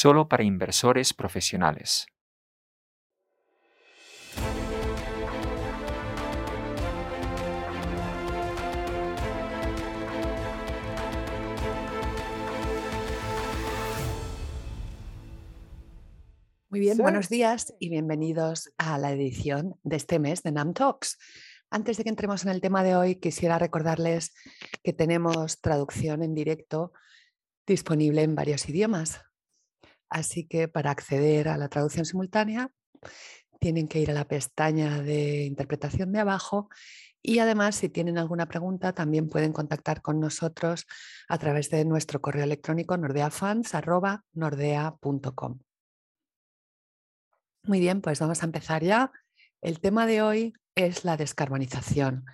solo para inversores profesionales. Muy bien, buenos días y bienvenidos a la edición de este mes de NAM Talks. Antes de que entremos en el tema de hoy, quisiera recordarles que tenemos traducción en directo disponible en varios idiomas. Así que para acceder a la traducción simultánea tienen que ir a la pestaña de interpretación de abajo y además si tienen alguna pregunta también pueden contactar con nosotros a través de nuestro correo electrónico nordeafans.nordea.com. Muy bien, pues vamos a empezar ya. El tema de hoy es la descarbonización.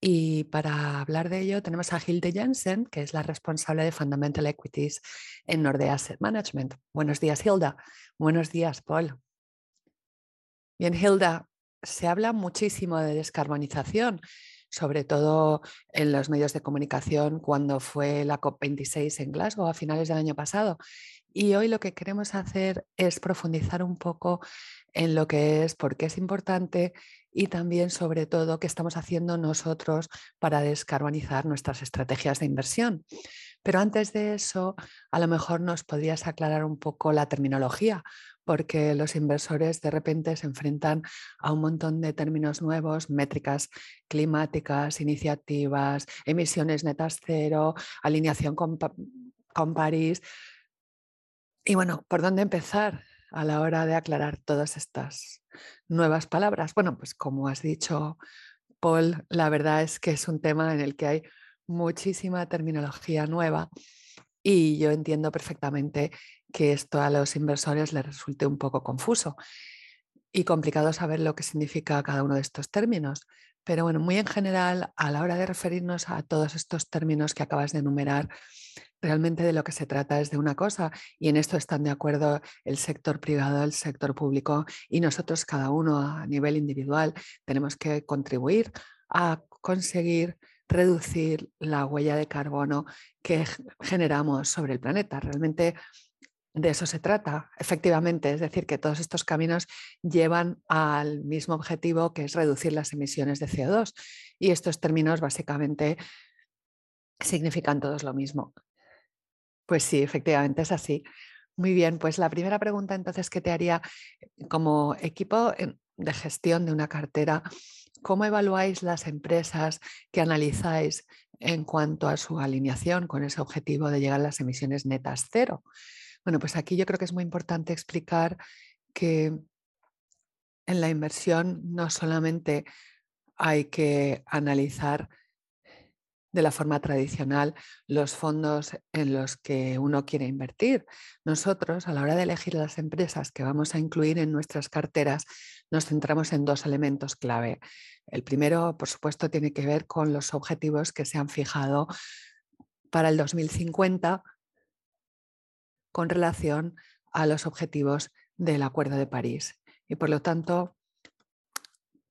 Y para hablar de ello tenemos a Hilde Jensen, que es la responsable de Fundamental Equities en Nordea Asset Management. Buenos días, Hilda. Buenos días, Paul. Bien, Hilda, se habla muchísimo de descarbonización, sobre todo en los medios de comunicación cuando fue la COP26 en Glasgow a finales del año pasado. Y hoy lo que queremos hacer es profundizar un poco en lo que es, por qué es importante y también sobre todo qué estamos haciendo nosotros para descarbonizar nuestras estrategias de inversión. Pero antes de eso, a lo mejor nos podrías aclarar un poco la terminología, porque los inversores de repente se enfrentan a un montón de términos nuevos, métricas climáticas, iniciativas, emisiones netas cero, alineación con, con París. Y bueno, ¿por dónde empezar a la hora de aclarar todas estas nuevas palabras? Bueno, pues como has dicho, Paul, la verdad es que es un tema en el que hay muchísima terminología nueva y yo entiendo perfectamente que esto a los inversores les resulte un poco confuso y complicado saber lo que significa cada uno de estos términos. Pero bueno, muy en general, a la hora de referirnos a todos estos términos que acabas de enumerar, realmente de lo que se trata es de una cosa y en esto están de acuerdo el sector privado, el sector público y nosotros cada uno a nivel individual tenemos que contribuir a conseguir reducir la huella de carbono que generamos sobre el planeta. Realmente de eso se trata, efectivamente, es decir, que todos estos caminos llevan al mismo objetivo que es reducir las emisiones de CO2 y estos términos básicamente significan todos lo mismo. Pues sí, efectivamente es así. Muy bien, pues la primera pregunta entonces que te haría eh, como equipo de gestión de una cartera, ¿cómo evaluáis las empresas que analizáis en cuanto a su alineación con ese objetivo de llegar a las emisiones netas cero? Bueno, pues aquí yo creo que es muy importante explicar que en la inversión no solamente hay que analizar de la forma tradicional los fondos en los que uno quiere invertir. Nosotros, a la hora de elegir las empresas que vamos a incluir en nuestras carteras, nos centramos en dos elementos clave. El primero, por supuesto, tiene que ver con los objetivos que se han fijado para el 2050 con relación a los objetivos del Acuerdo de París. Y por lo tanto,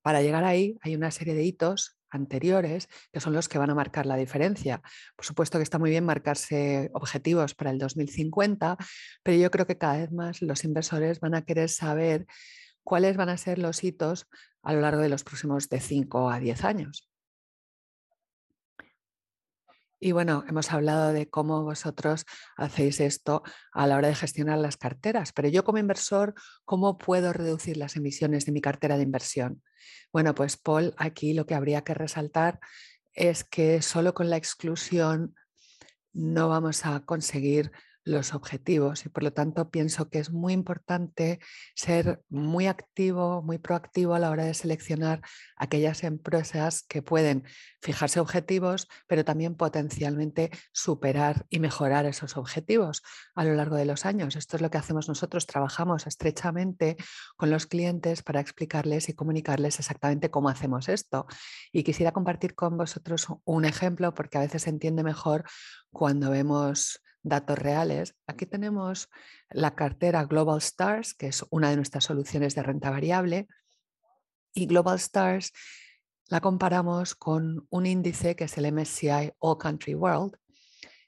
para llegar ahí hay una serie de hitos anteriores, que son los que van a marcar la diferencia. Por supuesto que está muy bien marcarse objetivos para el 2050, pero yo creo que cada vez más los inversores van a querer saber cuáles van a ser los hitos a lo largo de los próximos de 5 a 10 años. Y bueno, hemos hablado de cómo vosotros hacéis esto a la hora de gestionar las carteras, pero yo como inversor, ¿cómo puedo reducir las emisiones de mi cartera de inversión? Bueno, pues Paul, aquí lo que habría que resaltar es que solo con la exclusión no vamos a conseguir los objetivos y por lo tanto pienso que es muy importante ser muy activo, muy proactivo a la hora de seleccionar aquellas empresas que pueden fijarse objetivos, pero también potencialmente superar y mejorar esos objetivos a lo largo de los años. Esto es lo que hacemos nosotros, trabajamos estrechamente con los clientes para explicarles y comunicarles exactamente cómo hacemos esto. Y quisiera compartir con vosotros un ejemplo porque a veces se entiende mejor cuando vemos datos reales. Aquí tenemos la cartera Global Stars, que es una de nuestras soluciones de renta variable. Y Global Stars la comparamos con un índice que es el MSCI All Country World.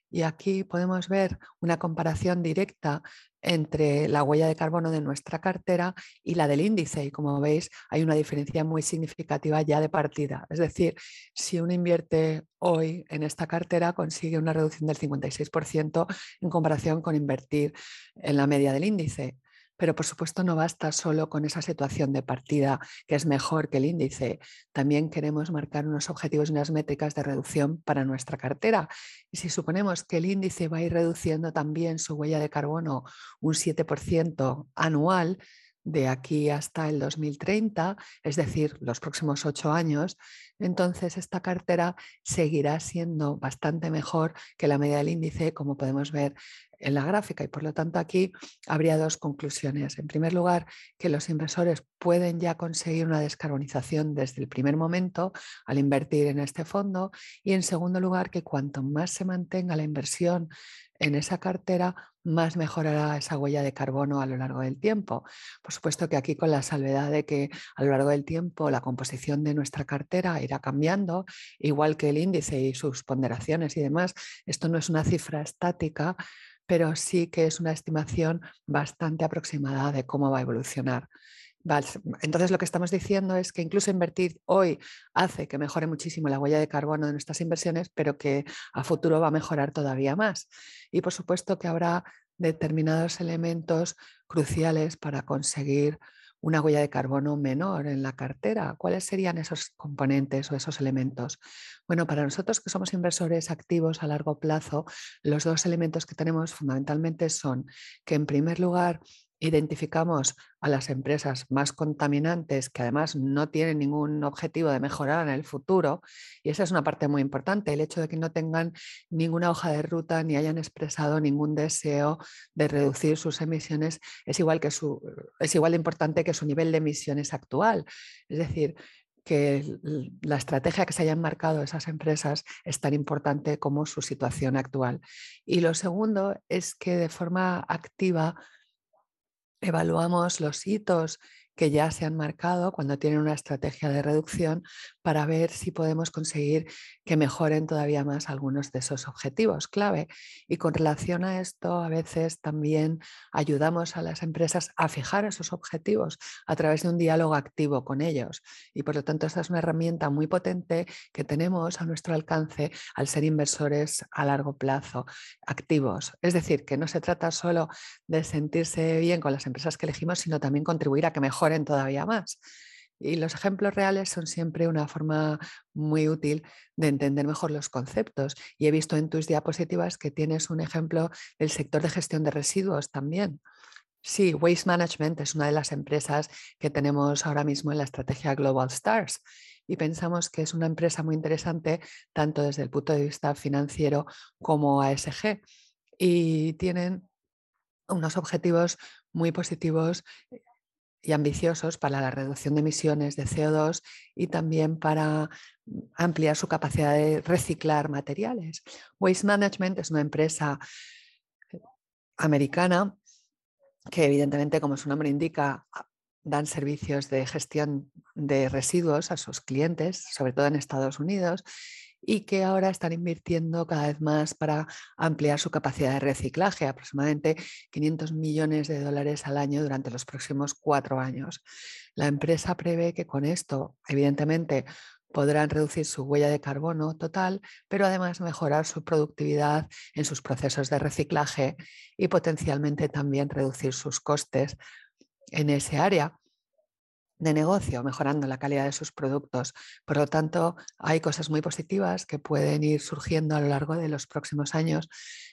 Y aquí podemos ver una comparación directa entre la huella de carbono de nuestra cartera y la del índice. Y como veis, hay una diferencia muy significativa ya de partida. Es decir, si uno invierte hoy en esta cartera, consigue una reducción del 56% en comparación con invertir en la media del índice. Pero por supuesto no basta solo con esa situación de partida que es mejor que el índice. También queremos marcar unos objetivos y unas métricas de reducción para nuestra cartera. Y si suponemos que el índice va a ir reduciendo también su huella de carbono un 7% anual, de aquí hasta el 2030, es decir, los próximos ocho años, entonces esta cartera seguirá siendo bastante mejor que la media del índice, como podemos ver en la gráfica. Y por lo tanto aquí habría dos conclusiones. En primer lugar, que los inversores pueden ya conseguir una descarbonización desde el primer momento al invertir en este fondo. Y en segundo lugar, que cuanto más se mantenga la inversión en esa cartera, más mejorará esa huella de carbono a lo largo del tiempo. Por supuesto que aquí con la salvedad de que a lo largo del tiempo la composición de nuestra cartera irá cambiando, igual que el índice y sus ponderaciones y demás. Esto no es una cifra estática, pero sí que es una estimación bastante aproximada de cómo va a evolucionar. Entonces lo que estamos diciendo es que incluso invertir hoy hace que mejore muchísimo la huella de carbono de nuestras inversiones, pero que a futuro va a mejorar todavía más. Y por supuesto que habrá determinados elementos cruciales para conseguir una huella de carbono menor en la cartera. ¿Cuáles serían esos componentes o esos elementos? Bueno, para nosotros que somos inversores activos a largo plazo, los dos elementos que tenemos fundamentalmente son que en primer lugar identificamos a las empresas más contaminantes que además no tienen ningún objetivo de mejorar en el futuro, y esa es una parte muy importante, el hecho de que no tengan ninguna hoja de ruta ni hayan expresado ningún deseo de reducir sus emisiones es igual, que su, es igual de importante que su nivel de emisiones actual. Es decir, que la estrategia que se hayan marcado esas empresas es tan importante como su situación actual. Y lo segundo es que de forma activa evaluamos los hitos que ya se han marcado cuando tienen una estrategia de reducción para ver si podemos conseguir que mejoren todavía más algunos de esos objetivos clave. Y con relación a esto, a veces también ayudamos a las empresas a fijar esos objetivos a través de un diálogo activo con ellos. Y por lo tanto, esta es una herramienta muy potente que tenemos a nuestro alcance al ser inversores a largo plazo, activos. Es decir, que no se trata solo de sentirse bien con las empresas que elegimos, sino también contribuir a que mejoren todavía más. Y los ejemplos reales son siempre una forma muy útil de entender mejor los conceptos. Y he visto en tus diapositivas que tienes un ejemplo del sector de gestión de residuos también. Sí, Waste Management es una de las empresas que tenemos ahora mismo en la estrategia Global Stars y pensamos que es una empresa muy interesante tanto desde el punto de vista financiero como ASG y tienen unos objetivos muy positivos y ambiciosos para la reducción de emisiones de CO2 y también para mm, ampliar su capacidad de reciclar materiales. Waste Management es una empresa americana que evidentemente, como su nombre indica, dan servicios de gestión de residuos a sus clientes, sobre todo en Estados Unidos, y que ahora están invirtiendo cada vez más para ampliar su capacidad de reciclaje, aproximadamente 500 millones de dólares al año durante los próximos cuatro años. La empresa prevé que con esto, evidentemente, podrán reducir su huella de carbono total, pero además mejorar su productividad en sus procesos de reciclaje y potencialmente también reducir sus costes en ese área de negocio, mejorando la calidad de sus productos. Por lo tanto, hay cosas muy positivas que pueden ir surgiendo a lo largo de los próximos años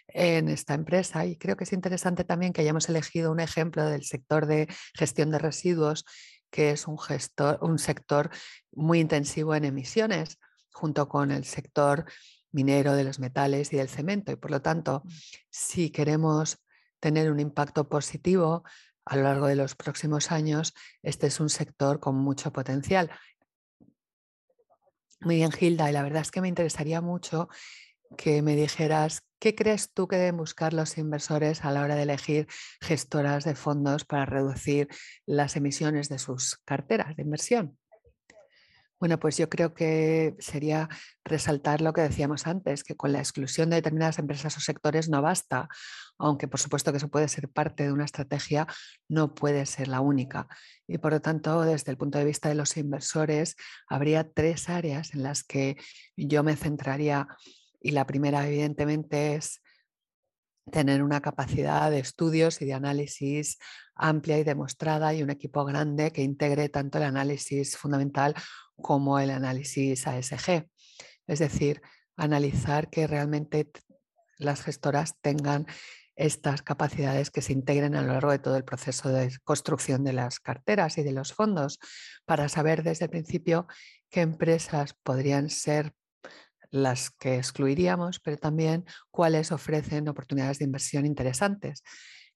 en esta empresa y creo que es interesante también que hayamos elegido un ejemplo del sector de gestión de residuos, que es un, gestor, un sector muy intensivo en emisiones, junto con el sector minero de los metales y del cemento. Y por lo tanto, si queremos tener un impacto positivo a lo largo de los próximos años, este es un sector con mucho potencial. Muy bien, Gilda, y la verdad es que me interesaría mucho que me dijeras qué crees tú que deben buscar los inversores a la hora de elegir gestoras de fondos para reducir las emisiones de sus carteras de inversión. Bueno, pues yo creo que sería resaltar lo que decíamos antes, que con la exclusión de determinadas empresas o sectores no basta, aunque por supuesto que eso puede ser parte de una estrategia, no puede ser la única. Y por lo tanto, desde el punto de vista de los inversores, habría tres áreas en las que yo me centraría. Y la primera, evidentemente, es tener una capacidad de estudios y de análisis amplia y demostrada y un equipo grande que integre tanto el análisis fundamental como el análisis ASG. Es decir, analizar que realmente las gestoras tengan estas capacidades que se integren a lo largo de todo el proceso de construcción de las carteras y de los fondos para saber desde el principio qué empresas podrían ser las que excluiríamos, pero también cuáles ofrecen oportunidades de inversión interesantes.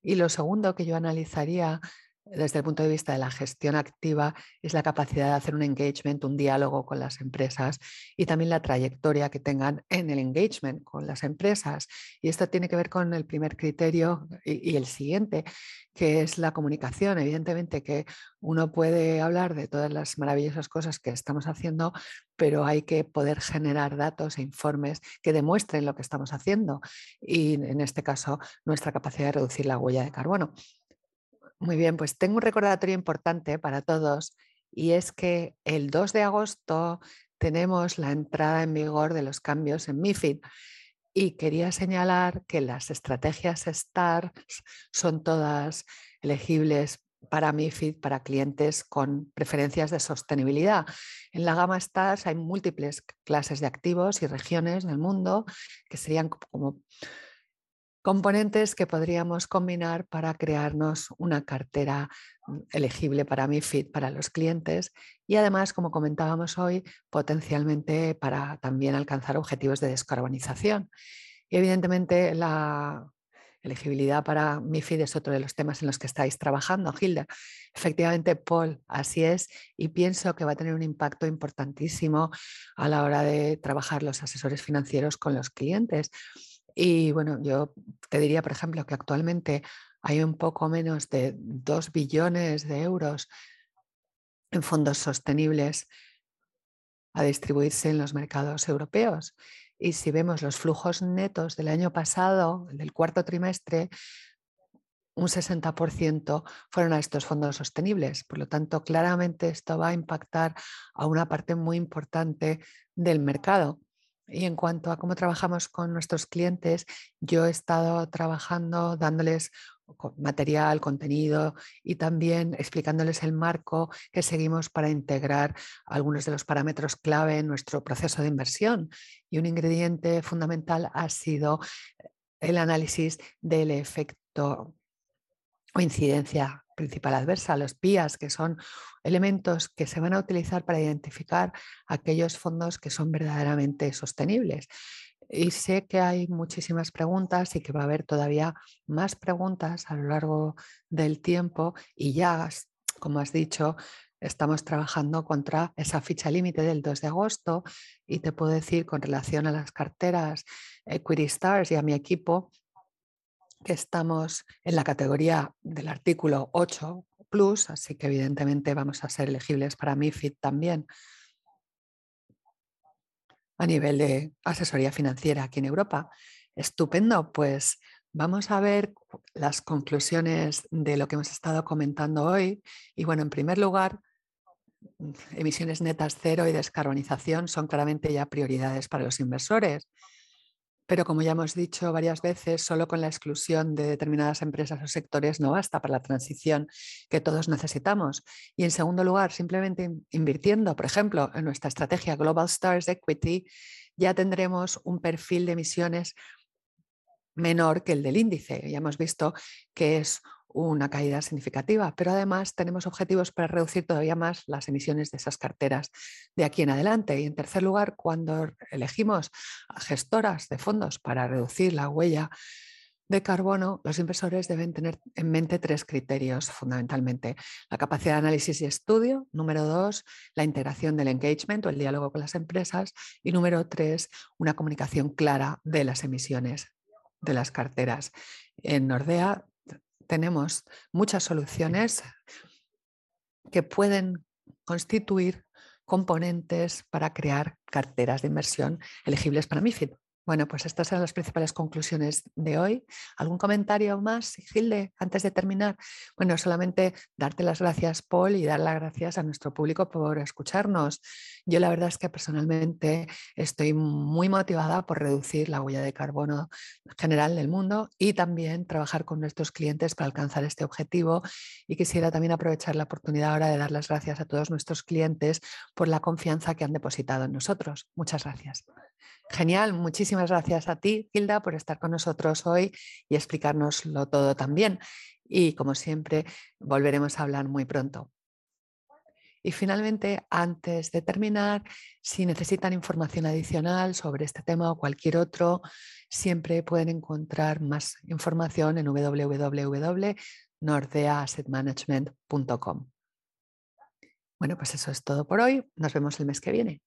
Y lo segundo que yo analizaría desde el punto de vista de la gestión activa es la capacidad de hacer un engagement, un diálogo con las empresas y también la trayectoria que tengan en el engagement con las empresas. Y esto tiene que ver con el primer criterio y, el siguiente, que es la comunicación. Evidentemente que uno puede hablar de todas las maravillosas cosas que estamos haciendo, pero hay que poder generar datos e informes que demuestren lo que estamos haciendo y en este caso nuestra capacidad de reducir la huella de carbono. Muy bien, pues tengo un recordatorio importante para todos y es que el 2 de agosto tenemos la entrada en vigor de los cambios en MIFID y quería señalar que las estrategias STAR son todas elegibles para MIFID, para clientes con preferencias de sostenibilidad. En la gama STARS hay múltiples clases de activos y regiones del mundo que serían como componentes que podríamos combinar para crearnos una cartera mm, elegible para MIFID para los clientes y además, como comentábamos hoy, potencialmente para también alcanzar objetivos de descarbonización. Y evidentemente la elegibilidad para MIFID es otro de los temas en los que estáis trabajando, Hilda. Efectivamente, Paul, así es, y pienso que va a tener un impacto importantísimo a la hora de trabajar los asesores financieros con los clientes y bueno, yo te diría, por ejemplo, que actualmente hay un poco menos de 2 billones de euros en fondos sostenibles a distribuirse en los mercados europeos. Y si vemos los flujos netos del año pasado, del cuarto trimestre, un 60% fueron a estos fondos sostenibles. Por lo tanto, claramente esto va a impactar a una parte muy importante del mercado. Y en cuanto a cómo trabajamos con nuestros clientes, yo he estado trabajando dándoles material, contenido y también explicándoles el marco que seguimos para integrar algunos de los parámetros clave en nuestro proceso de inversión. Y un ingrediente fundamental ha sido el análisis del efecto o incidencia principal adversa, los PIAs, que son elementos que se van a utilizar para identificar aquellos fondos que son verdaderamente sostenibles. Y sé que hay muchísimas preguntas y que va a haber todavía más preguntas a lo largo del tiempo y ya, como has dicho, estamos trabajando contra esa ficha límite del 2 de agosto y te puedo decir con relación a las carteras Equity Stars y a mi equipo que estamos en la categoría del artículo 8 plus, así que evidentemente vamos a ser elegibles para MIFID también a nivel de asesoría financiera aquí en Europa. Estupendo, pues vamos a ver las conclusiones de lo que hemos estado comentando hoy. Y bueno, en primer lugar, emisiones netas cero y descarbonización son claramente ya prioridades para los inversores. Pero como ya hemos dicho varias veces, solo con la exclusión de determinadas empresas o sectores no basta para la transición que todos necesitamos. Y en segundo lugar, simplemente invirtiendo, por ejemplo, en nuestra estrategia Global Stars Equity, ya tendremos un perfil de emisiones menor que el del índice. Ya hemos visto que es una caída significativa, pero además tenemos objetivos para reducir todavía más las emisiones de esas carteras de aquí en adelante. Y en tercer lugar, cuando elegimos gestoras de fondos para reducir la huella de carbono, los inversores deben tener en mente tres criterios fundamentalmente. La capacidad de análisis y estudio, número dos, la integración del engagement o el diálogo con las empresas y número tres, una comunicación clara de las emisiones de las carteras. En Nordea tenemos muchas soluciones que pueden constituir componentes para crear carteras de inversión elegibles para MIFID. Bueno, pues estas eran las principales conclusiones de hoy. ¿Algún comentario más, Gilde, antes de terminar? Bueno, solamente darte las gracias, Paul, y dar las gracias a nuestro público por escucharnos. Yo la verdad es que personalmente estoy muy motivada por reducir la huella de carbono general del mundo y también trabajar con nuestros clientes para alcanzar este objetivo. Y quisiera también aprovechar la oportunidad ahora de dar las gracias a todos nuestros clientes por la confianza que han depositado en nosotros. Muchas gracias. Genial, muchísimas gracias a ti, Hilda, por estar con nosotros hoy y explicárnoslo todo también. Y como siempre, volveremos a hablar muy pronto. Y finalmente, antes de terminar, si necesitan información adicional sobre este tema o cualquier otro, siempre pueden encontrar más información en www.nordeaassetmanagement.com. Bueno, pues eso es todo por hoy. Nos vemos el mes que viene.